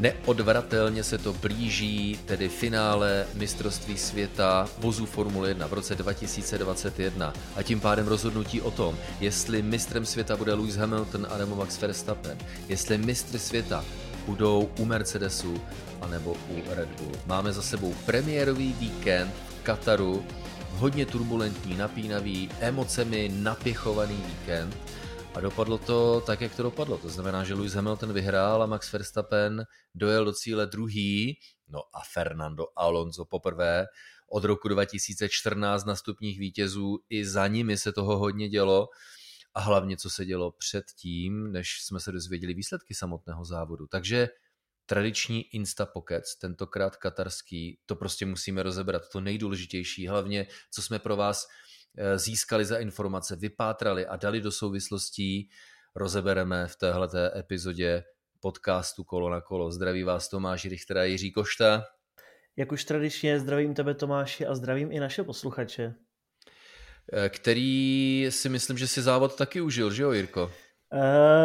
Neodvratelně se to blíží, tedy finále mistrovství světa vozů Formule 1 v roce 2021 a tím pádem rozhodnutí o tom, jestli mistrem světa bude Lewis Hamilton a nebo Max Verstappen, jestli mistry světa budou u Mercedesu anebo u Red Bull. Máme za sebou premiérový víkend v Kataru, hodně turbulentní, napínavý, emocemi napěchovaný víkend a dopadlo to tak, jak to dopadlo. To znamená, že Lewis Hamilton vyhrál a Max Verstappen dojel do cíle druhý, no a Fernando Alonso poprvé od roku 2014 na stupních vítězů. I za nimi se toho hodně dělo a hlavně, co se dělo předtím, než jsme se dozvěděli výsledky samotného závodu. Takže tradiční Insta Pockets, tentokrát katarský, to prostě musíme rozebrat, to nejdůležitější, hlavně, co jsme pro vás získali za informace, vypátrali a dali do souvislostí, rozebereme v téhleté epizodě podcastu Kolo na kolo. Zdraví vás Tomáš Richtera Jiří Košta. Jak už tradičně zdravím tebe Tomáši a zdravím i naše posluchače. Eh, který si myslím, že si závod taky užil, že jo Jirko?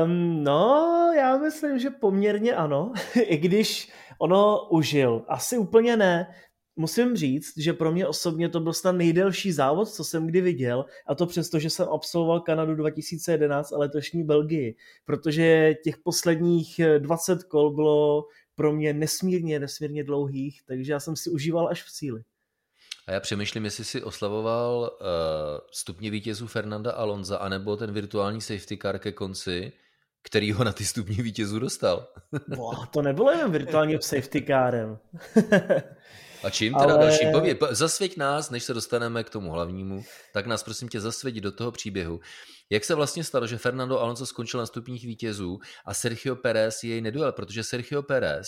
Um, no, já myslím, že poměrně ano, i když ono užil. Asi úplně ne, musím říct, že pro mě osobně to byl snad nejdelší závod, co jsem kdy viděl, a to přesto, že jsem absolvoval Kanadu 2011 a letošní Belgii, protože těch posledních 20 kol bylo pro mě nesmírně, nesmírně dlouhých, takže já jsem si užíval až v cíli. A já přemýšlím, jestli si oslavoval uh, stupně vítězů Fernanda Alonza, anebo ten virtuální safety car ke konci, který ho na ty stupně vítězů dostal. Boah, to nebylo jenom virtuálním safety carem. A čím teda Ale... další pověd? Zasvěť nás, než se dostaneme k tomu hlavnímu, tak nás prosím tě zasvěť do toho příběhu. Jak se vlastně stalo, že Fernando Alonso skončil na stupních vítězů a Sergio Pérez jej nedojel, protože Sergio Pérez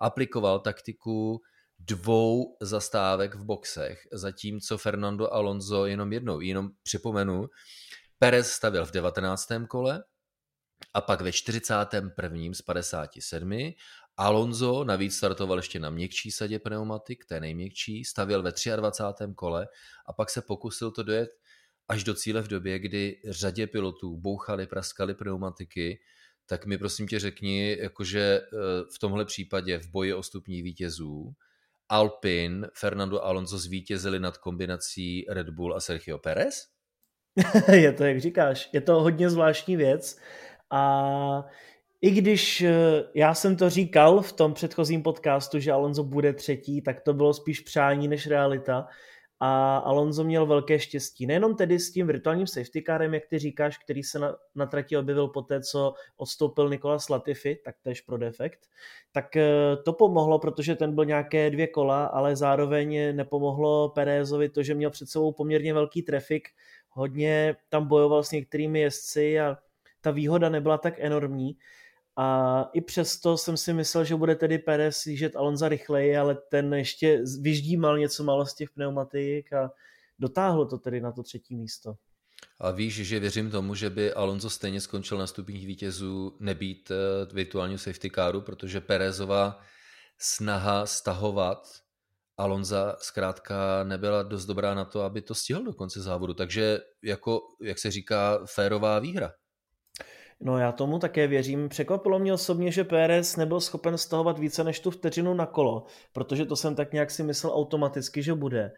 aplikoval taktiku dvou zastávek v boxech, zatímco Fernando Alonso jenom jednou. Jenom připomenu, Pérez stavil v 19. kole a pak ve 41. z 57 Alonso navíc startoval ještě na měkčí sadě pneumatik, té nejměkčí, stavěl ve 23. kole a pak se pokusil to dojet až do cíle v době, kdy řadě pilotů bouchali, praskali pneumatiky, tak mi prosím tě řekni, jakože eh, v tomhle případě v boji o stupní vítězů Alpin, Fernando Alonso zvítězili nad kombinací Red Bull a Sergio Perez? je to, jak říkáš, je to hodně zvláštní věc a i když eh, já jsem to říkal v tom předchozím podcastu, že Alonso bude třetí, tak to bylo spíš přání než realita. A Alonso měl velké štěstí. Nejenom tedy s tím virtuálním safety carem, jak ty říkáš, který se na, na trati objevil po té, co odstoupil Nikola Latifi, tak tež pro defekt, tak eh, to pomohlo, protože ten byl nějaké dvě kola, ale zároveň nepomohlo Perezovi to, že měl před sebou poměrně velký trafik, hodně tam bojoval s některými jezdci a ta výhoda nebyla tak enormní. A i přesto jsem si myslel, že bude tedy Perez jížet Alonza rychleji, ale ten ještě vyždímal něco málo z těch pneumatik a dotáhlo to tedy na to třetí místo. A víš, že věřím tomu, že by Alonso stejně skončil na stupních vítězů nebýt uh, virtuálního safety caru, protože Perezova snaha stahovat Alonza zkrátka nebyla dost dobrá na to, aby to stihl do konce závodu. Takže jako, jak se říká, férová výhra. No já tomu také věřím. Překvapilo mě osobně, že Pérez nebyl schopen stahovat více než tu vteřinu na kolo, protože to jsem tak nějak si myslel automaticky, že bude.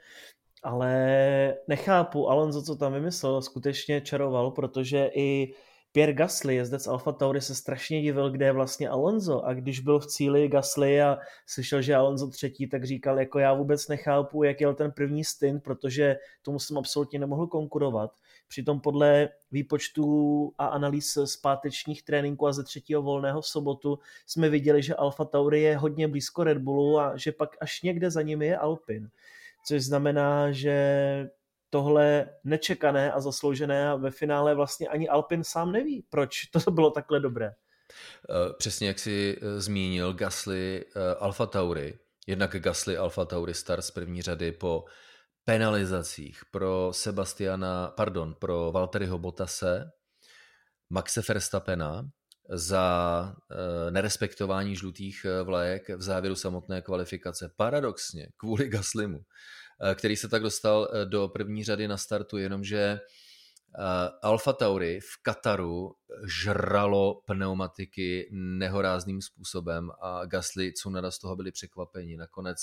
Ale nechápu, Alonso, co tam vymyslel, skutečně čaroval, protože i Pierre Gasly, jezdec Alfa Tauri, se strašně divil, kde je vlastně Alonso a když byl v cíli Gasly a slyšel, že Alonso třetí, tak říkal, jako já vůbec nechápu, jak jel ten první stint, protože tomu jsem absolutně nemohl konkurovat. Přitom podle výpočtů a analýz z pátečních tréninků a ze třetího volného v sobotu jsme viděli, že Alfa Tauri je hodně blízko Red Bullu a že pak až někde za nimi je Alpin. Což znamená, že tohle nečekané a zasloužené a ve finále vlastně ani Alpin sám neví, proč to bylo takhle dobré. Eh, přesně jak si eh, zmínil Gasly eh, Alfa Tauri, jednak Gasly Alfa Tauri start z první řady po penalizacích pro Sebastiana, pardon, pro Valtteriho Bottase, Maxe Verstappena za nerespektování žlutých vlajek v závěru samotné kvalifikace. Paradoxně, kvůli Gaslimu, který se tak dostal do první řady na startu, jenomže Alfa Tauri v Kataru žralo pneumatiky nehorázným způsobem a Gasly, Tsunoda z toho byli překvapeni. Nakonec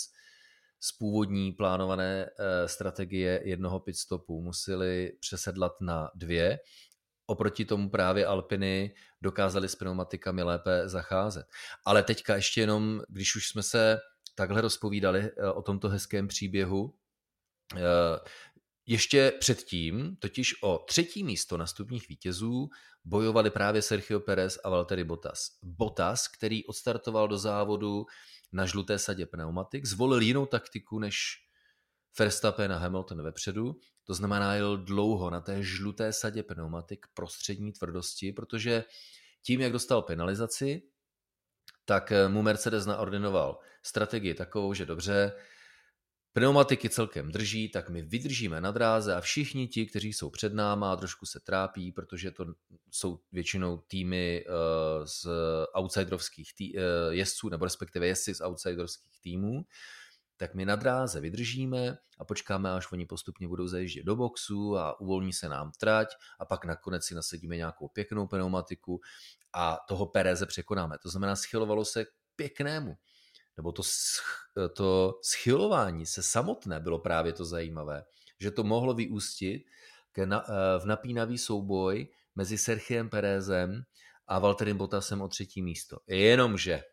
z původní plánované eh, strategie jednoho pitstopu museli přesedlat na dvě. Oproti tomu právě Alpiny dokázali s pneumatikami lépe zacházet. Ale teďka ještě jenom, když už jsme se takhle rozpovídali eh, o tomto hezkém příběhu, eh, ještě předtím, totiž o třetí místo na stupních vítězů, bojovali právě Sergio Perez a Valtteri Bottas. Bottas, který odstartoval do závodu na žluté sadě pneumatik, zvolil jinou taktiku než Verstappen a Hamilton vepředu, to znamená jel dlouho na té žluté sadě pneumatik prostřední tvrdosti, protože tím, jak dostal penalizaci, tak mu Mercedes naordinoval strategii takovou, že dobře, pneumatiky celkem drží, tak my vydržíme na dráze a všichni ti, kteří jsou před náma a trošku se trápí, protože to jsou většinou týmy uh, z outsiderovských tý, uh, jezdců, nebo respektive jezdci z outsiderovských týmů, tak my na dráze vydržíme a počkáme, až oni postupně budou zajíždět do boxu a uvolní se nám trať a pak nakonec si nasadíme nějakou pěknou pneumatiku a toho Pereze překonáme. To znamená, schylovalo se k pěknému nebo to, to schylování se samotné bylo právě to zajímavé, že to mohlo vyústit na, eh, v napínavý souboj mezi Sergiem Perezem a Valtterem Bottasem o třetí místo. Jenomže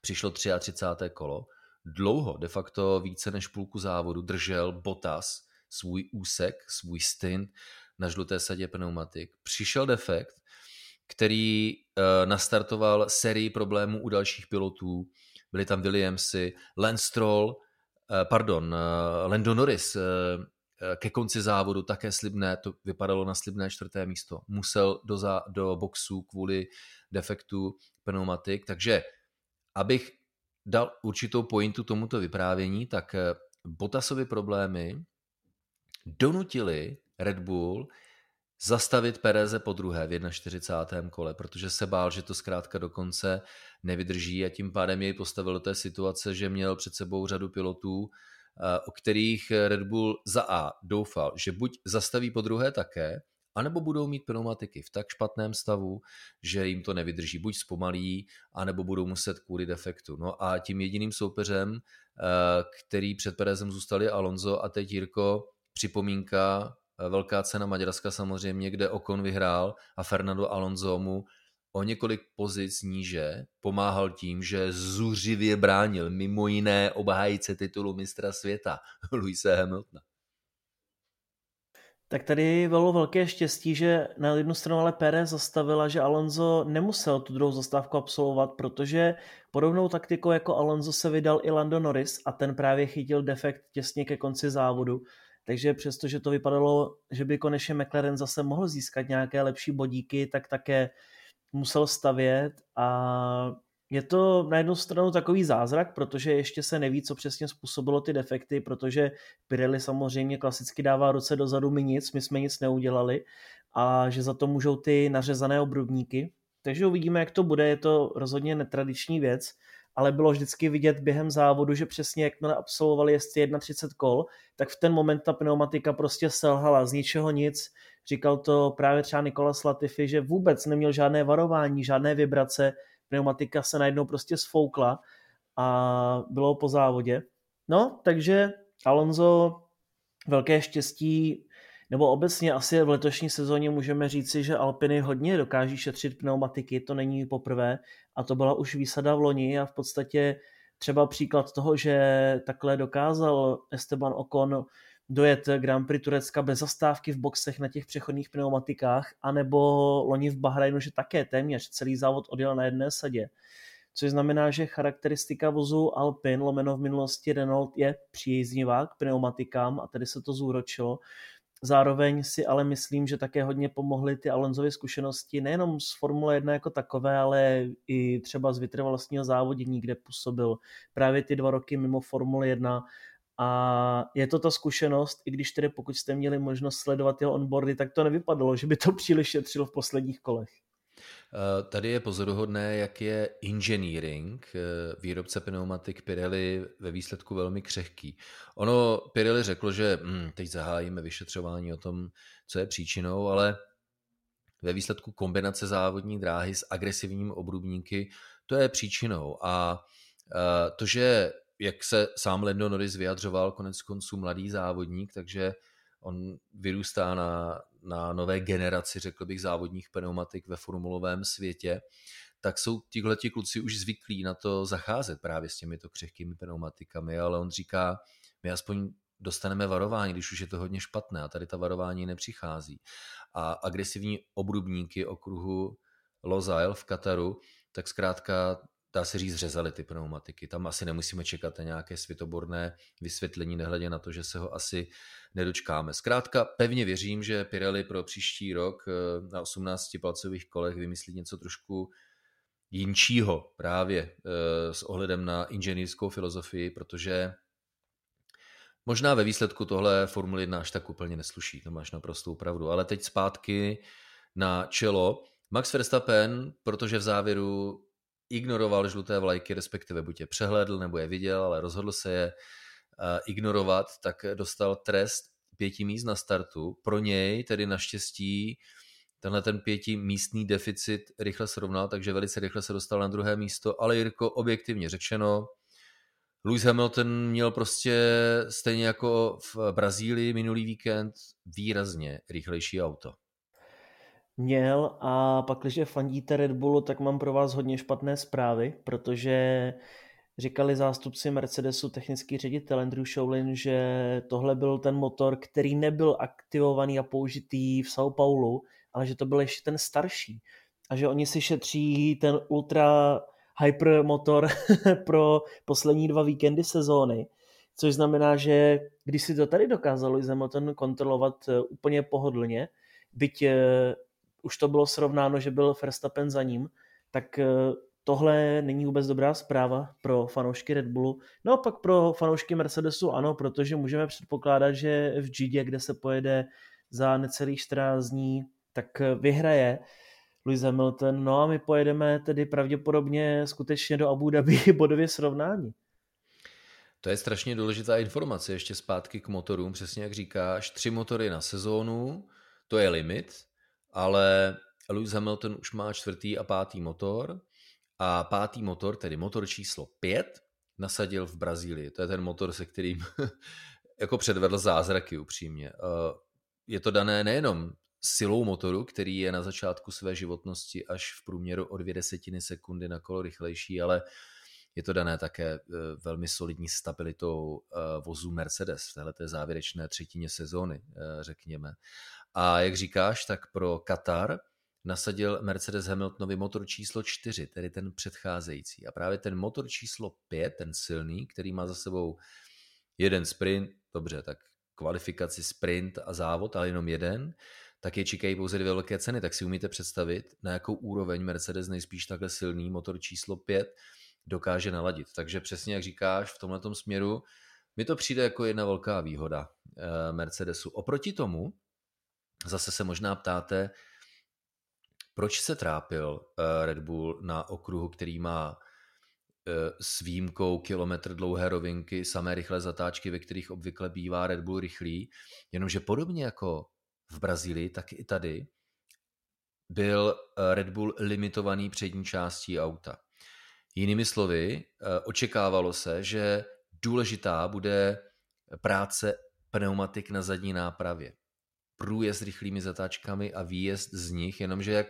přišlo 33. kolo, dlouho, de facto více než půlku závodu, držel Bottas svůj úsek, svůj stint na žluté sadě pneumatik. Přišel defekt, který uh, nastartoval sérii problémů u dalších pilotů, byli tam Williamsy, Lance Stroll, eh, pardon, eh, Lando Norris eh, ke konci závodu také slibné, to vypadalo na slibné čtvrté místo. Musel do, za, do boxu kvůli defektu pneumatik, takže abych dal určitou pointu tomuto vyprávění, tak Botasovy problémy donutili Red Bull zastavit Pereze po druhé v 41. kole, protože se bál, že to zkrátka dokonce nevydrží a tím pádem jej postavil do té situace, že měl před sebou řadu pilotů, eh, o kterých Red Bull za A doufal, že buď zastaví po druhé také, anebo budou mít pneumatiky v tak špatném stavu, že jim to nevydrží, buď zpomalí, anebo budou muset kvůli defektu. No a tím jediným soupeřem, eh, který před Perezem zůstali Alonso a teď Jirko, připomínka velká cena Maďarska samozřejmě, kde Okon vyhrál a Fernando Alonso mu o několik pozic níže pomáhal tím, že zuřivě bránil mimo jiné obhájce titulu mistra světa Luise Hamiltona. Tak tady bylo velké štěstí, že na jednu stranu ale Pérez zastavila, že Alonso nemusel tu druhou zastávku absolvovat, protože podobnou taktikou jako Alonso se vydal i Lando Norris a ten právě chytil defekt těsně ke konci závodu takže přestože to vypadalo, že by konečně McLaren zase mohl získat nějaké lepší bodíky, tak také musel stavět a je to na jednu stranu takový zázrak, protože ještě se neví, co přesně způsobilo ty defekty, protože Pirelli samozřejmě klasicky dává ruce dozadu, my nic, my jsme nic neudělali a že za to můžou ty nařezané obrubníky. Takže uvidíme, jak to bude, je to rozhodně netradiční věc ale bylo vždycky vidět během závodu, že přesně jakmile absolvovali jezdci 31 kol, tak v ten moment ta pneumatika prostě selhala z ničeho nic. Říkal to právě třeba Nikola Latifi, že vůbec neměl žádné varování, žádné vibrace, pneumatika se najednou prostě sfoukla a bylo po závodě. No, takže Alonso velké štěstí nebo obecně asi v letošní sezóně můžeme říci, že Alpiny hodně dokáží šetřit pneumatiky, to není poprvé a to byla už výsada v loni a v podstatě třeba příklad toho, že takhle dokázal Esteban Ocon dojet Grand Prix Turecka bez zastávky v boxech na těch přechodných pneumatikách, anebo loni v Bahrajnu, že také téměř celý závod odjel na jedné sadě. Což znamená, že charakteristika vozu Alpin, lomeno v minulosti Renault, je příznivá k pneumatikám a tady se to zúročilo. Zároveň si ale myslím, že také hodně pomohly ty Alonzovy zkušenosti nejenom z Formule 1 jako takové, ale i třeba z vytrvalostního závodění, kde působil právě ty dva roky mimo Formule 1 a je to ta zkušenost, i když tedy pokud jste měli možnost sledovat jeho onboardy, tak to nevypadalo, že by to příliš šetřilo v posledních kolech. Tady je pozoruhodné, jak je engineering, eh, výrobce pneumatik Pirelli ve výsledku velmi křehký. Ono Pirelli řeklo, že hm, teď zahájíme vyšetřování o tom, co je příčinou, ale ve výsledku kombinace závodní dráhy s agresivními obrubníky, to je příčinou. A eh, to, že jak se sám Lando Norris vyjadřoval, konec konců mladý závodník, takže on vyrůstá na, na nové generaci, řekl bych, závodních pneumatik ve formulovém světě, tak jsou tihleti kluci už zvyklí na to zacházet právě s těmito křehkými pneumatikami, ale on říká, my aspoň dostaneme varování, když už je to hodně špatné a tady ta varování nepřichází. A agresivní obrubníky okruhu Lozail v Kataru, tak zkrátka dá se říct, řezali ty pneumatiky. Tam asi nemusíme čekat na nějaké světoborné vysvětlení, nehledě na to, že se ho asi nedočkáme. Zkrátka pevně věřím, že Pirelli pro příští rok eh, na 18 palcových kolech vymyslí něco trošku jinčího právě eh, s ohledem na inženýrskou filozofii, protože možná ve výsledku tohle Formule 1 až tak úplně nesluší, to máš naprostou pravdu. Ale teď zpátky na čelo. Max Verstappen, protože v závěru ignoroval žluté vlajky, respektive buď je přehlédl nebo je viděl, ale rozhodl se je eh, ignorovat, tak dostal trest pěti míst na startu. Pro něj tedy naštěstí tenhle ten pěti místní deficit rychle srovnal, takže velice rychle se dostal na druhé místo, ale Jirko, objektivně řečeno, Lewis Hamilton měl prostě stejně jako v Brazílii minulý víkend výrazně rychlejší auto měl a pak, když fandíte Red Bullu, tak mám pro vás hodně špatné zprávy, protože říkali zástupci Mercedesu, technický ředitel Andrew Showlin, že tohle byl ten motor, který nebyl aktivovaný a použitý v São Paulo, ale že to byl ještě ten starší. A že oni si šetří ten ultra hyper motor pro poslední dva víkendy sezóny, což znamená, že když si to tady dokázalo Lewis Hamilton kontrolovat eh, úplně pohodlně, byť eh, už to bylo srovnáno, že byl Verstappen za ním, tak eh, tohle není vůbec dobrá zpráva pro fanoušky Red Bullu. No pak pro fanoušky Mercedesu ano, protože můžeme předpokládat, že v Gidě, kde se pojede za necelých 14 dní, tak eh, vyhraje Lewis Hamilton. No a my pojedeme tedy pravděpodobně skutečně do Abu Dhabi bodově srovnání. To je strašně důležitá informace, ještě zpátky k motorům, přesně jak říkáš, tři motory na sezónu, to je limit, ale Lewis Hamilton už má čtvrtý a pátý motor a pátý motor, tedy motor číslo 5, nasadil v Brazílii. To je ten motor, se kterým jako předvedl zázraky upřímně. Eh, je to dané nejenom silou motoru, který je na začátku své životnosti až v průměru o dvě desetiny sekundy na kolo rychlejší, ale je to dané také eh, velmi solidní stabilitou eh, vozu Mercedes v této závěrečné třetině sezóny, řekněme. A jak říkáš, tak pro Katar nasadil Mercedes Hamiltonovi motor číslo 4, tedy ten předcházející. A právě ten motor číslo 5, ten silný, který má za sebou jeden sprint, dobře, tak kvalifikaci sprint a závod, ale jenom jeden, tak je čekají pouze dvě velké ceny. Tak si umíte představit, na jakou úroveň Mercedes nejspíš takhle silný motor číslo 5 dokáže naladit. Takže přesně jak říkáš, v tomto směru mi to přijde jako jedna velká výhoda eh, Mercedesu. Oproti tomu, Zase se možná ptáte, proč se trápil eh, Red Bull na okruhu, který má eh, s výjimkou kilometr dlouhé rovinky, samé rychlé zatáčky, ve kterých obvykle bývá Red Bull rychlý, jenomže podobně jako v Brazílii, tak i tady byl Red Bull limitovaný přední částí auta. Jinými slovy, očekávalo se, že důležitá bude práce pneumatik na zadní nápravě průjezd rychlými zatáčkami a výjezd z nich, jenomže jak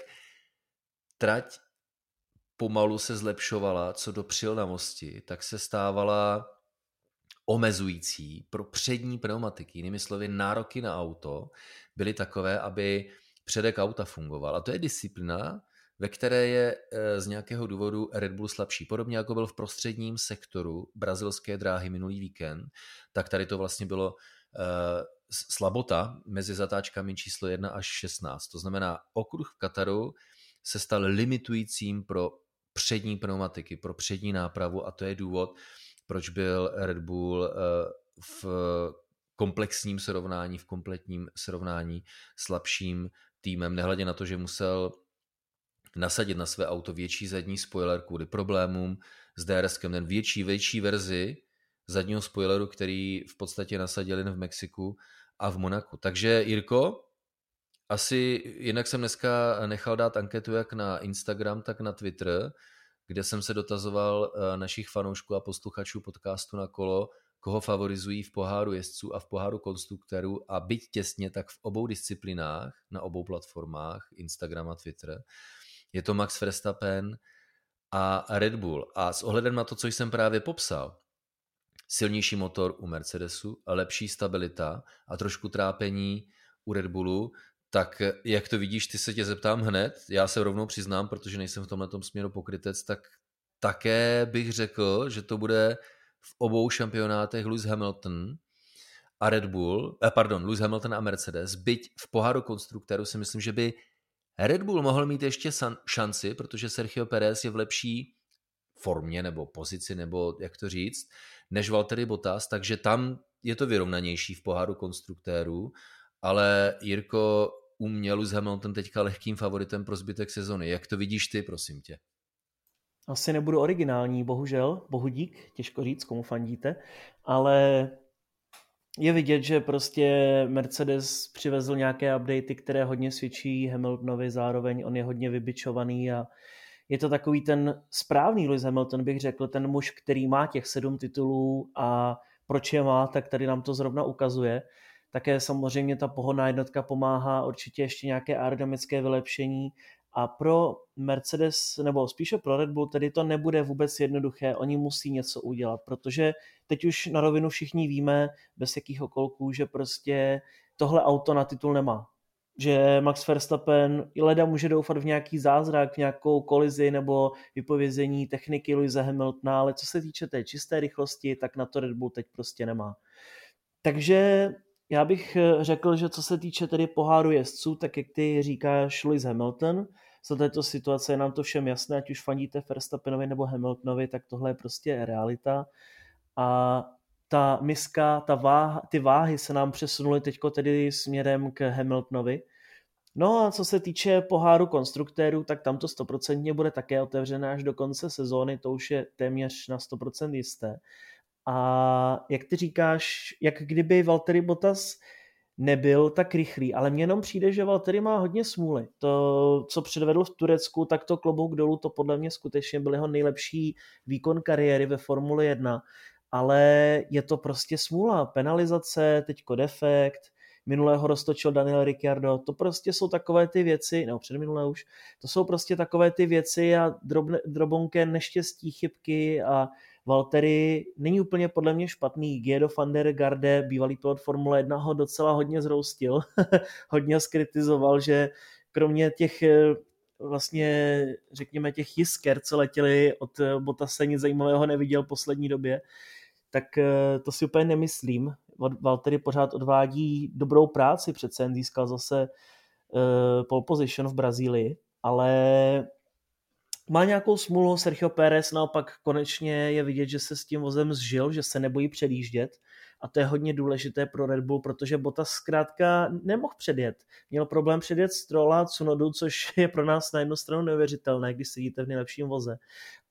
trať pomalu se zlepšovala co do přilnavosti, tak se stávala omezující pro přední pneumatiky. Jinými slovy, nároky na auto byly takové, aby předek auta fungoval. A to je disciplina, ve které je eh, z nějakého důvodu Red Bull slabší. Podobně jako byl v prostředním sektoru brazilské dráhy minulý víkend, tak tady to vlastně bylo eh, slabota mezi zatáčkami číslo 1 až 16. To znamená, okruh v Kataru se stal limitujícím pro přední pneumatiky, pro přední nápravu a to je důvod, proč byl Red Bull eh, v komplexním srovnání, v kompletním srovnání slabším týmem, nehledě na to, že musel nasadit na své auto větší zadní spoiler kvůli problémům s DRS, ten větší, větší verzi zadního spoileru, který v podstatě nasadili v Mexiku a v Monaku. Takže Jirko, asi jinak jsem dneska nechal dát anketu jak na Instagram, tak na Twitter, kde jsem se dotazoval eh, našich fanoušků a posluchačů podcastu na kolo, koho favorizují v poháru jezdců a v poháru konstruktérů a byť těsně, tak v obou disciplinách, na obou platformách, Instagram a Twitter, je to Max Verstappen a Red Bull. A s ohledem na to, co jsem právě popsal, silnější motor u Mercedesu, lepší stabilita a trošku trápení u Red Bullu, tak jak to vidíš, ty se tě zeptám hned, já se rovnou přiznám, protože nejsem v tomhle směru pokrytec, tak také bych řekl, že to bude v obou šampionátech Lewis Hamilton a Red Bull, eh, pardon, Lewis Hamilton a Mercedes, byť v poháru konstruktérů si myslím, že by Red Bull mohl mít ještě šanci, protože Sergio Perez je v lepší formě nebo pozici, nebo jak to říct, než Valtteri Bottas, takže tam je to vyrovnanější v poháru konstruktérů, ale Jirko, u mě Lewis Hamilton teďka lehkým favoritem pro zbytek sezony. Jak to vidíš ty, prosím tě? Asi nebudu originální, bohužel, bohu dík, těžko říct, komu fandíte, ale je vidět, že prostě Mercedes přivezl nějaké updaty, které hodně svědčí Hamiltonovi, zároveň on je hodně vybičovaný a je to takový ten správný Lewis Hamilton, bych řekl, ten muž, který má těch sedm titulů a proč je má, tak tady nám to zrovna ukazuje. Také samozřejmě ta pohodná jednotka pomáhá určitě ještě nějaké aerodynamické vylepšení a pro Mercedes, nebo spíše pro Red Bull, tedy to nebude vůbec jednoduché, oni musí něco udělat, protože teď už na rovinu všichni víme, bez jakých okolků, že prostě tohle auto na titul nemá. Že Max Verstappen i leda může doufat v nějaký zázrak, v nějakou kolizi nebo vypovězení techniky Louise Hamiltona, ale co se týče té čisté rychlosti, tak na to Red Bull teď prostě nemá. Takže já bych eh, řekl, že co se týče tedy poháru jezdců, tak jak ty říkáš Lewis Hamilton, za této situace je nám to všem jasné, ať už fandíte Verstappenovi nebo Hamiltonovi, tak tohle je prostě realita. A ta miska, ta váha, ty váhy se nám přesunuly teďko tedy směrem k Hamiltonovi. No a co se týče poháru konstruktérů, tak tam to stoprocentně bude také otevřené až do konce sezóny, to už je téměř na 100% jisté. A jak ty říkáš, jak kdyby Valtteri Bottas nebyl tak rychlý, ale mně jenom přijde, že Valtteri má hodně smůly. To, co předvedl v Turecku, tak to klobouk dolů, to podle mě skutečně byl jeho nejlepší výkon kariéry ve Formuli 1, ale je to prostě smůla. Penalizace, teďko defekt, minulého roztočil Daniel Ricciardo, to prostě jsou takové ty věci, nebo předminulé už, to jsou prostě takové ty věci a drobne, drobonké neštěstí, chybky a Valtteri není úplně podle mě špatný. Guido van der Garde, bývalý pilot Formule 1, ho docela hodně zroustil, hodně skritizoval, že kromě těch eh, vlastně, řekněme, těch jisker, co letěli od eh, Botase, nic zajímavého neviděl v poslední době, tak eh, to si úplně nemyslím. Valtteri pořád odvádí dobrou práci, přece jen získal zase pole position v Brazílii, ale má nějakou smůlu, Sergio Pérez naopak konečně je vidět, že se s tím vozem zžil, že se nebojí předjíždět a to je hodně důležité pro Red Bull, protože Bottas zkrátka nemohl předjet. Měl problém předjet Strola, Cunodu, což je pro nás na jednu stranu neuvěřitelné, když sedíte v nejlepším voze.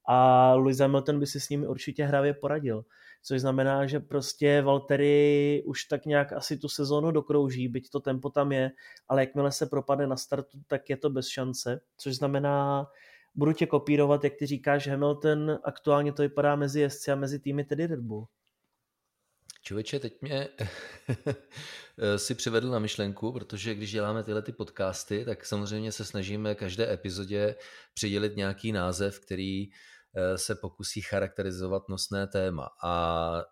A Lewis Hamilton by si s nimi určitě hravě poradil. Což znamená, že prostě Valtteri už tak nějak asi tu sezónu dokrouží, byť to tempo tam je, ale jakmile se propadne na startu, tak je to bez šance. Což znamená, budu tě kopírovat, jak ty říkáš, Hamilton, aktuálně to vypadá mezi jezdci a mezi týmy tedy Red Bull. Člověče, teď mě si přivedl na myšlenku, protože když děláme tyhle ty podcasty, tak samozřejmě se snažíme každé epizodě přidělit nějaký název, který eh, se pokusí charakterizovat nosné téma. A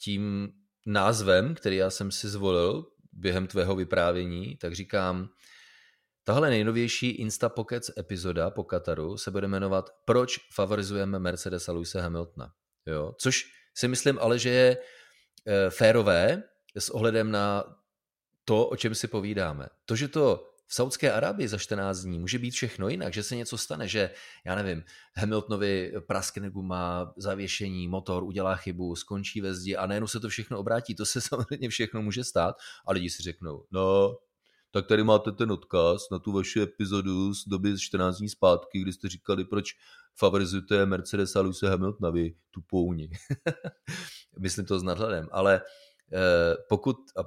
tím názvem, který já jsem si zvolil během tvého vyprávění, tak říkám Tahle nejnovější Insta Pockets epizoda po Kataru se bude jmenovat Proč favorizujeme Mercedes a Luise Hamiltona. Jo? Což si myslím ale, že je e, férové s ohledem na to, o čem si povídáme. To, že to v Saudské Arábii za 14 dní může být všechno jinak, že se něco stane, že, já nevím, Hamiltonovi praskne guma, zavěšení, motor udělá chybu, skončí ve zdi a najednou se to všechno obrátí. To se samozřejmě všechno může stát a lidi si řeknou, no, tak tady máte ten odkaz na tu vaši epizodu z doby 14 dní zpátky, kdy jste říkali, proč favorizujete Mercedes a Lewis Hamiltona, vy tu pouni. Myslím to s nadhledem, ale eh, pokud a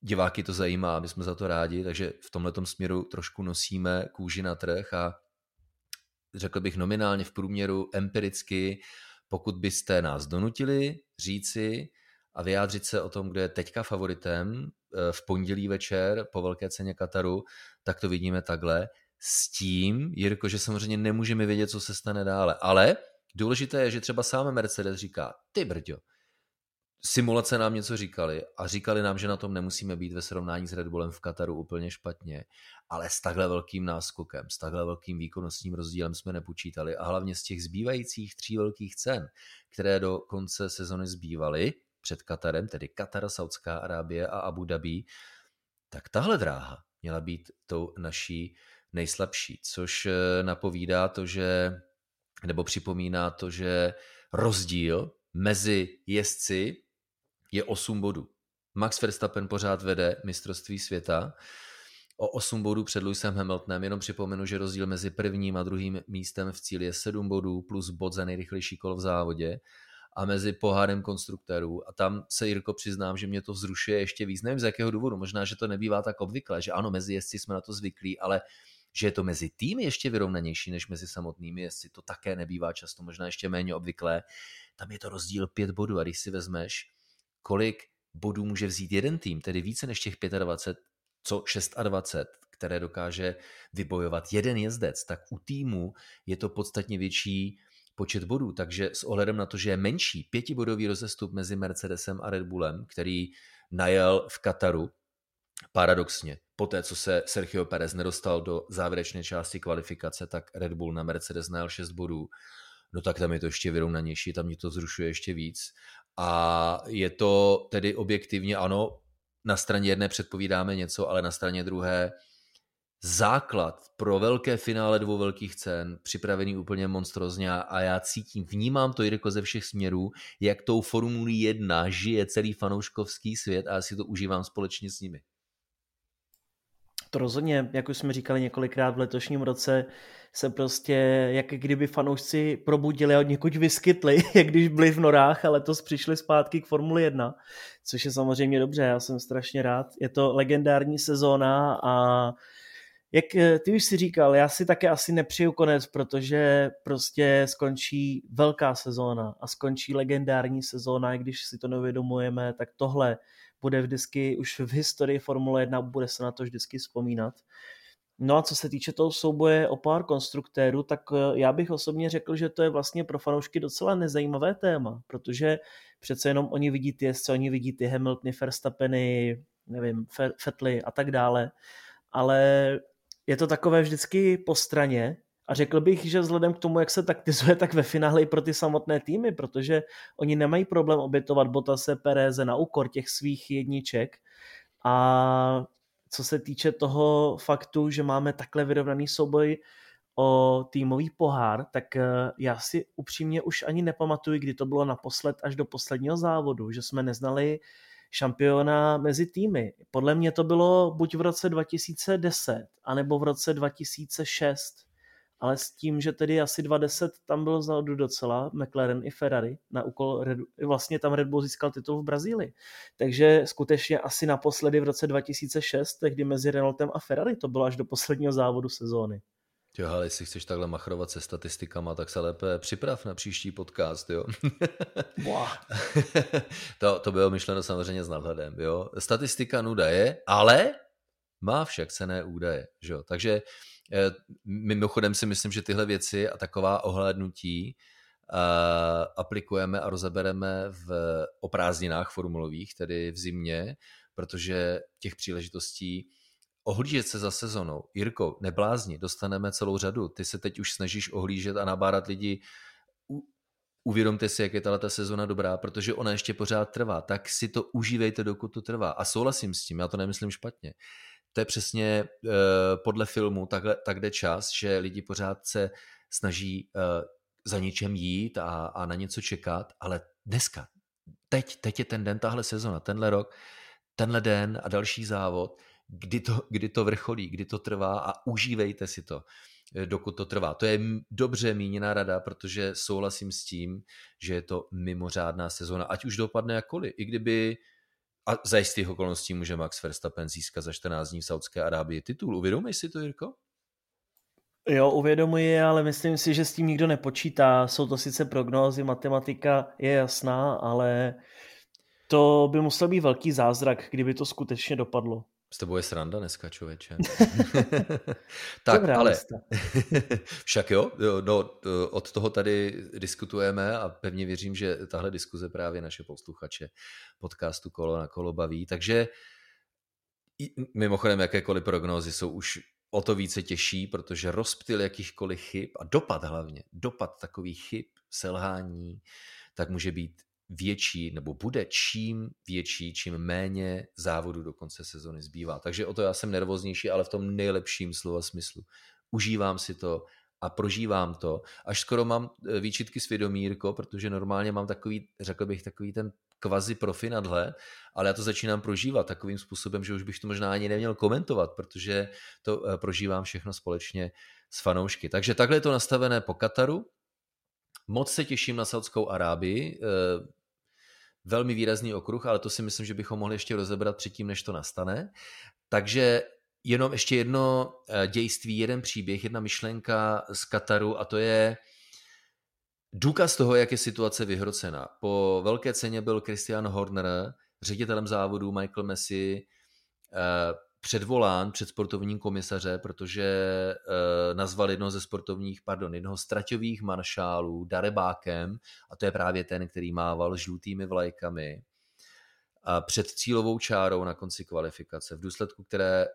diváky to zajímá, my jsme za to rádi, takže v tomhle směru trošku nosíme kůži na trh a řekl bych nominálně v průměru empiricky, pokud byste nás donutili říci a vyjádřit se o tom, kdo je teďka favoritem v pondělí večer po velké ceně Kataru, tak to vidíme takhle. S tím, Jirko, že samozřejmě nemůžeme vědět, co se stane dále. Ale důležité je, že třeba sám Mercedes říká, ty brďo, simulace nám něco říkali a říkali nám, že na tom nemusíme být ve srovnání s Red Bullem v Kataru úplně špatně, ale s takhle velkým náskokem, s takhle velkým výkonnostním rozdílem jsme nepočítali a hlavně z těch zbývajících tří velkých cen, které do konce sezony zbývaly před Katarem, tedy Katar, Saudská Arábie a Abu Dhabi, tak tahle dráha měla být tou naší nejslabší, což eh, napovídá to, že, nebo připomíná to, že rozdíl mezi jezdci je 8 bodů. Max Verstappen pořád vede mistrovství světa o 8 bodů před Lewisem Hamiltonem. Jenom připomenu, že rozdíl mezi prvním a druhým místem v cíli je 7 bodů plus bod za nejrychlejší kolo v závodě a mezi pohárem konstruktérů. A tam se, Jirko, přiznám, že mě to vzrušuje ještě víc. Nevím z jakého důvodu, možná, že to nebývá tak obvykle, že ano, mezi jezdci jsme na to zvyklí, ale že je to mezi týmy ještě vyrovnanější než mezi samotnými jezdci, to také nebývá často, možná ještě méně obvyklé. Tam je to rozdíl 5 bodů a když si vezmeš, kolik bodů může vzít jeden tým, tedy více než těch 25, co 26, které dokáže vybojovat jeden jezdec, tak u týmu je to podstatně větší počet bodů. Takže s ohledem na to, že je menší pětibodový rozestup mezi Mercedesem a Red Bullem, který najel v Kataru, paradoxně, po té, co se Sergio Perez nedostal do závěrečné části kvalifikace, tak Red Bull na Mercedes najel 6 bodů. No tak tam je to ještě vyrovnanější, tam mě to zrušuje ještě víc. A je to tedy objektivně, ano, na straně jedné předpovídáme něco, ale na straně druhé základ pro velké finále dvou velkých cen, připravený úplně monstrozně a já cítím, vnímám to Jirko ze všech směrů, jak tou Formulí 1 žije celý fanouškovský svět a já si to užívám společně s nimi. To rozhodně, jak už jsme říkali několikrát v letošním roce, se prostě, jak kdyby fanoušci probudili a od někud vyskytli, jak když byli v norách a letos přišli zpátky k Formuli 1, což je samozřejmě dobře, já jsem strašně rád. Je to legendární sezóna a jak eh, ty už si říkal, já si také asi nepřiju konec, protože prostě skončí velká sezóna a skončí legendární sezóna, i když si to neuvědomujeme, tak tohle bude vždycky už v historii Formule 1, bude se na to vždycky vzpomínat. No a co se týče toho souboje o pár konstruktérů, tak eh, já bych osobně řekl, že to je vlastně pro fanoušky docela nezajímavé téma, protože přece jenom oni vidí ty jezdce, oni vidí ty Hamiltony, Verstappeny, nevím, Fettly a tak dále, ale je to takové vždycky po straně a řekl bych, že vzhledem k tomu, jak se taktizuje, tak ve finále i pro ty samotné týmy, protože oni nemají problém obětovat Botase Pereze na úkor těch svých jedniček. A co se týče toho faktu, že máme takhle vyrovnaný souboj o týmový pohár, tak eh, já si upřímně už ani nepamatuji, kdy to bylo naposled až do posledního závodu, že jsme neznali šampiona mezi týmy. Podle mě to bylo buď v roce 2010, anebo v roce 2006 ale s tím, že tedy asi 20 tam bylo vzadu docela, McLaren i Ferrari, na úkol Red, vlastně tam Red Bull získal titul v Brazílii. Takže skutečně asi naposledy v roce 2006, tehdy mezi Renaultem a Ferrari, to bylo až do posledního závodu sezóny. Jo, ale jestli chceš takhle machrovat se statistikama, tak se lépe připrav na příští podcast, jo. to, to bylo myšleno samozřejmě s nadhledem, jo. Statistika nuda je, ale má však cené údaje, že jo. Takže Eh, mimochodem si myslím, že tyhle věci a taková ohlédnutí uh, aplikujeme a rozebereme v oprázdninách formulových, tedy v zimě, protože těch příležitostí ohlížet se za sezonou. Jirko, neblázni, dostaneme celou řadu. Ty se teď už snažíš ohlížet a nabárat lidi. Uvědomte si, jak je tato sezona dobrá, protože ona ještě pořád trvá. Tak si to užívejte, dokud to trvá. A souhlasím s tím, já to nemyslím špatně to je přesně uh, podle filmu takhle, tak jde čas, že lidi pořád se snaží uh, za něčem jít a, a na něco čekat, ale dneska, teď, teď je ten den, tahle sezona, tenhle rok, tenhle den a další závod, kdy to, kdy to vrcholí, kdy to trvá a užívejte si to, eh, dokud to trvá. To je dobře míněná rada, protože souhlasím s tím, že je to mimořádná sezona, ať už dopadne jakkoliv. I kdyby a za jistých okolností může Max Verstappen získat za 14 dní v Saudské Arábii titul. Uvědomuješ si to, Jirko? Jo, uvědomuji, ale myslím si, že s tím nikdo nepočítá. Jsou to sice prognózy, matematika je jasná, ale to by musel být velký zázrak, kdyby to skutečně dopadlo. S tebou je sranda dneska, člověče. tak, Dobrá, ale však jo, no, od toho tady diskutujeme a pevně věřím, že tahle diskuze právě naše posluchače podcastu Kolo na kolo baví. Takže mimochodem jakékoliv prognózy jsou už o to více těžší, protože rozptyl jakýchkoliv chyb a dopad hlavně, dopad takových chyb, selhání, tak může být větší, nebo bude čím větší, čím méně závodu do konce sezony zbývá. Takže o to já jsem nervóznější, ale v tom nejlepším slova smyslu. Užívám si to a prožívám to. Až skoro mám e, výčitky svědomí, Jirko, protože normálně mám takový, řekl bych, takový ten kvazi profi nadhled, ale já to začínám prožívat takovým způsobem, že už bych to možná ani neměl komentovat, protože to e, prožívám všechno společně s fanoušky. Takže takhle je to nastavené po Kataru. Moc se těším na Saudskou Arábii. Velmi výrazný okruh, ale to si myslím, že bychom mohli ještě rozebrat předtím, než to nastane. Takže jenom ještě jedno eh, dějství, jeden příběh, jedna myšlenka z Kataru a to je důkaz toho, jak je situace vyhrocená. Po velké ceně byl Christian Horner, ředitelem závodu Michael Messi, eh, předvolán před sportovním komisaře, protože e, nazval jednoho ze sportovních, pardon, jednoho z traťových maršálů darebákem a to je právě ten, který mával žlutými vlajkami a před cílovou čárou na konci kvalifikace, v důsledku které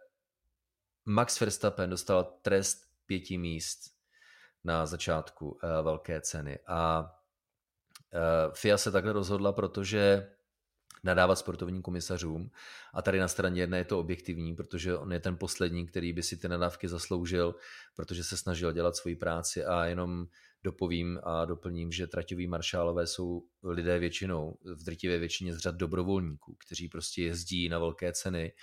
Max Verstappen dostal trest pěti míst na začátku e, velké ceny. A e, FIA se takhle rozhodla, protože nadávat sportovním komisařům. A tady na straně jedné je to objektivní, protože on je ten poslední, který by si ty nadávky zasloužil, protože se snažil dělat svoji práci a jenom dopovím a doplním, že traťoví maršálové jsou lidé většinou, v drtivé většině z řad dobrovolníků, kteří prostě jezdí na velké ceny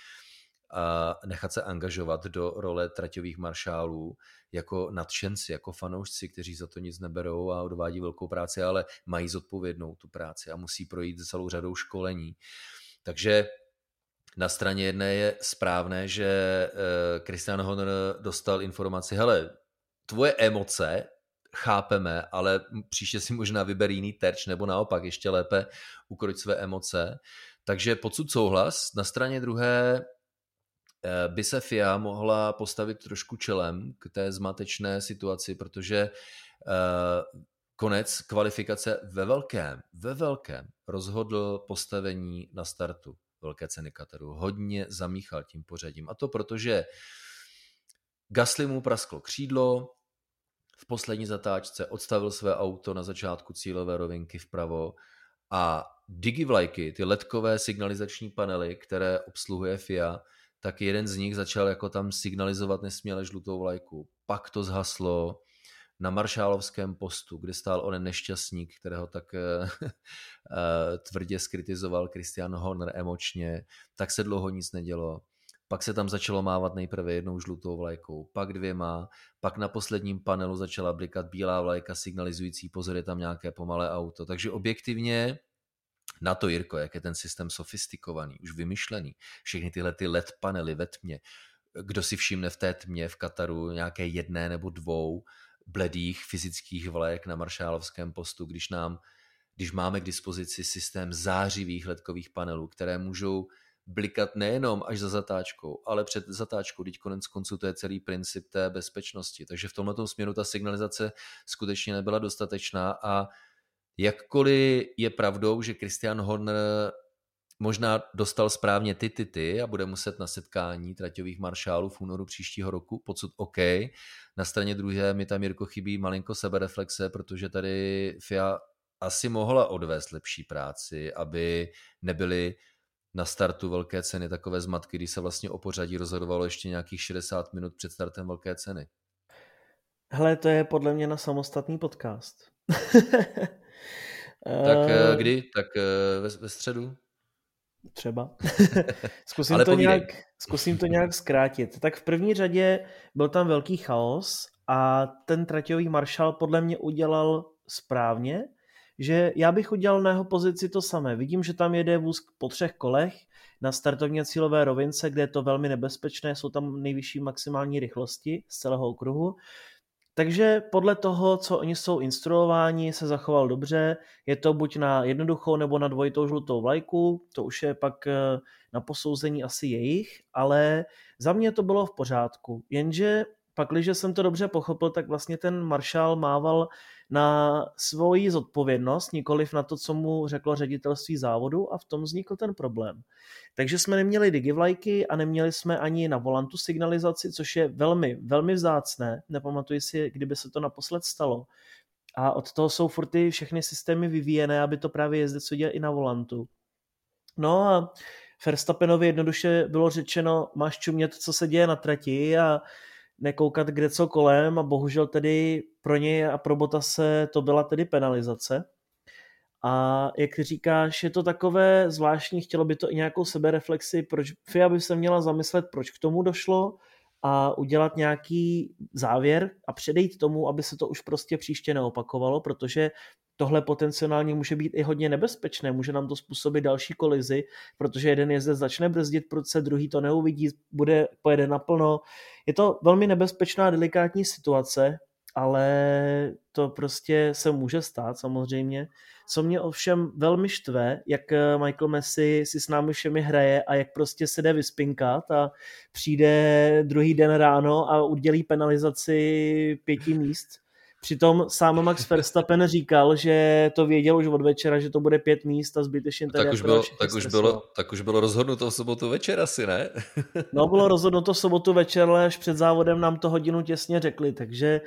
a nechat se angažovat do role traťových maršálů jako nadšenci, jako fanoušci, kteří za to nic neberou a odvádí velkou práci, ale mají zodpovědnou tu práci a musí projít celou řadou školení. Takže na straně jedné je správné, že eh, Christian Horner dostal informaci, hele, tvoje emoce chápeme, ale příště si možná vyber jiný terč, nebo naopak ještě lépe ukroč své emoce. Takže podsud souhlas. Na straně druhé by se FIA mohla postavit trošku čelem k té zmatečné situaci, protože eh, konec kvalifikace ve velkém, ve velkém rozhodl postavení na startu velké ceny Kataru. Hodně zamíchal tím pořadím. A to proto, že Gasly mu prasklo křídlo, v poslední zatáčce odstavil své auto na začátku cílové rovinky vpravo a digivlajky, ty ledkové signalizační panely, které obsluhuje FIA, tak jeden z nich začal jako tam signalizovat nesměle žlutou vlajku. Pak to zhaslo na Maršálovském postu, kde stál onen nešťastník, kterého tak uh, tvrdě skritizoval Christian Horner emočně, tak se dlouho nic nedělo. Pak se tam začalo mávat nejprve jednou žlutou vlajkou, pak dvěma, pak na posledním panelu začala blikat bílá vlajka signalizující pozor, je tam nějaké pomalé auto. Takže objektivně na to, Jirko, jak je ten systém sofistikovaný, už vymyšlený, všechny tyhle ty LED panely ve tmě, kdo si všimne v té tmě v Kataru nějaké jedné nebo dvou bledých fyzických vlajek na maršálovském postu, když nám když máme k dispozici systém zářivých ledkových panelů, které můžou blikat nejenom až za zatáčkou, ale před zatáčkou, teď konec konců to je celý princip té bezpečnosti. Takže v tomto směru ta signalizace skutečně nebyla dostatečná a Jakkoliv je pravdou, že Christian Horner možná dostal správně ty, ty, ty a bude muset na setkání traťových maršálů v únoru příštího roku, pocud OK. Na straně druhé mi tam Jirko chybí malinko sebereflexe, protože tady FIA asi mohla odvést lepší práci, aby nebyly na startu velké ceny takové zmatky, kdy se vlastně o pořadí rozhodovalo ještě nějakých 60 minut před startem velké ceny. Hele, to je podle mě na samostatný podcast. Tak uh, kdy? Tak uh, ve, ve středu? Třeba. zkusím, to nějak, zkusím to nějak zkrátit. Tak v první řadě byl tam velký chaos a ten traťový maršal podle mě udělal správně, že já bych udělal na jeho pozici to samé. Vidím, že tam jede vůz po třech kolech na startovně cílové rovince, kde je to velmi nebezpečné, jsou tam nejvyšší maximální rychlosti z celého okruhu. Takže podle toho, co oni jsou instruováni, se zachoval dobře. Je to buď na jednoduchou nebo na dvojitou žlutou vlajku, to už je pak eh, na posouzení asi jejich, ale za mě to bylo v pořádku. Jenže pak, když jsem to dobře pochopil, tak vlastně ten maršál mával na svoji zodpovědnost, nikoliv na to, co mu řeklo ředitelství závodu a v tom vznikl ten problém. Takže jsme neměli digivlajky a neměli jsme ani na volantu signalizaci, což je velmi, velmi vzácné. Nepamatuji si, kdyby se to naposled stalo. A od toho jsou furt ty všechny systémy vyvíjené, aby to právě jezdec udělal i na volantu. No a Verstappenovi jednoduše bylo řečeno, máš čumět, co se děje na trati a nekoukat kde co kolem a bohužel tedy pro něj a pro Botase to byla tedy penalizace. A jak říkáš, je to takové zvláštní, chtělo by to i nějakou sebereflexi, proč FIA by se měla zamyslet, proč k tomu došlo a udělat nějaký závěr a předejít tomu, aby se to už prostě příště neopakovalo, protože tohle potenciálně může být i hodně nebezpečné, může nám to způsobit další kolizi, protože jeden jezdec začne brzdit prudce, druhý to neuvidí, bude, pojede naplno. Je to velmi nebezpečná, delikátní situace, ale to prostě se může stát samozřejmě. Co mě ovšem velmi štve, jak eh, Michael Messi si s námi všemi hraje a jak prostě se jde vyspinkat a přijde druhý den ráno a udělí penalizaci pěti míst. Přitom sám Max Verstappen říkal, že to věděl už od večera, že to bude pět míst a zbytečně tak už, bylo, tak, už bylo, tak už bylo rozhodnuto v sobotu večer asi, ne? no, bylo rozhodnuto v sobotu večer, ale až před závodem nám to hodinu těsně řekli, takže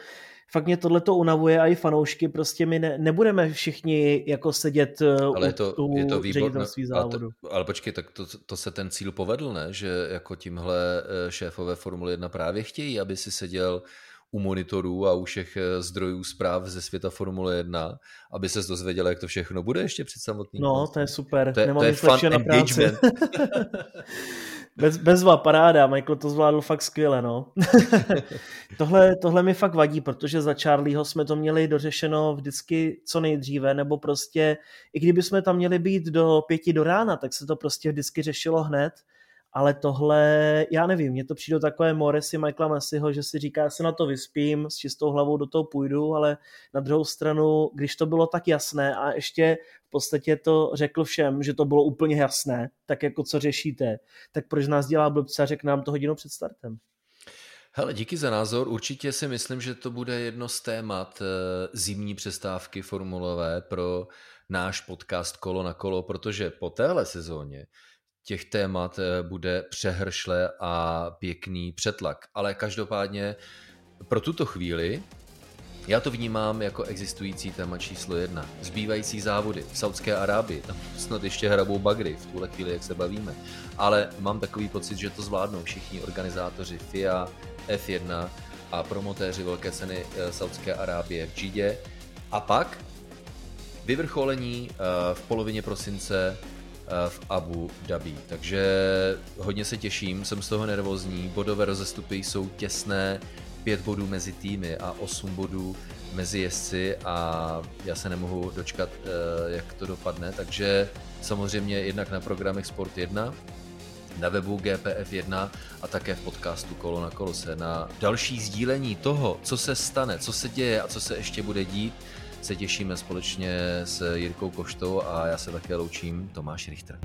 fakt mě tohle to unavuje a i fanoušky, prostě my ne, nebudeme všichni jako sedět eh, ale je to, u je to výborné, závodu. Ale, ale počkej, tak to, to se ten cíl povedl, ne? Že jako tímhle eh, šéfové Formule 1 právě chtějí, aby si seděl u monitorů a u všech eh, zdrojů zpráv ze světa Formule 1, aby se dozvěděl, jak to všechno bude ještě před samotným. No, to je super. To je, Nemám to je fun engagement. Bez, bezva, paráda, Michael to zvládl fakt skvěle, no. tohle, tohle mi fakt vadí, protože za Charlieho jsme to měli dořešeno vždycky co nejdříve, nebo prostě, i kdyby jsme tam měli být do pěti do rána, tak se to prostě vždycky řešilo hned ale tohle, já nevím, mně to přijde takové Morrisy Michaela Messiho, že si říká, se na to vyspím, s čistou hlavou do toho půjdu, ale na druhou stranu, když to bylo tak jasné a ještě v podstatě to řekl všem, že to bylo úplně jasné, tak jako co řešíte, tak proč nás dělá blbce a řekl nám to hodinu před startem? Hele, díky za názor. Určitě si myslím, že to bude jedno z témat eh, zimní přestávky formulové pro náš podcast Kolo na kolo, protože po téhle sezóně těch témat eh, bude přehršle a pěkný přetlak. Ale každopádně pro tuto chvíli já to vnímám jako existující téma číslo jedna. Zbývající závody v Saudské Arábii, tam snad ještě hrabou bagry v tuhle chvíli, jak se bavíme. Ale mám takový pocit, že to zvládnou všichni organizátoři FIA, F1 a promotéři velké ceny eh, Saudské Arábie v Džidě. A pak vyvrcholení eh, v polovině prosince v Abu Dhabi. Takže hodně se těším, jsem z toho nervózní. Bodové rozestupy jsou těsné, pět bodů mezi týmy a osm bodů mezi jezdci a já se nemohu dočkat, eh, jak to dopadne, takže samozřejmě jednak na programech Sport 1, na webu GPF1 a také v podcastu Kolo na kolose na další sdílení toho, co se stane, co se děje a co se ještě bude dít se těšíme společně s Jirkou Koštou a já se také loučím, Tomáš Richter.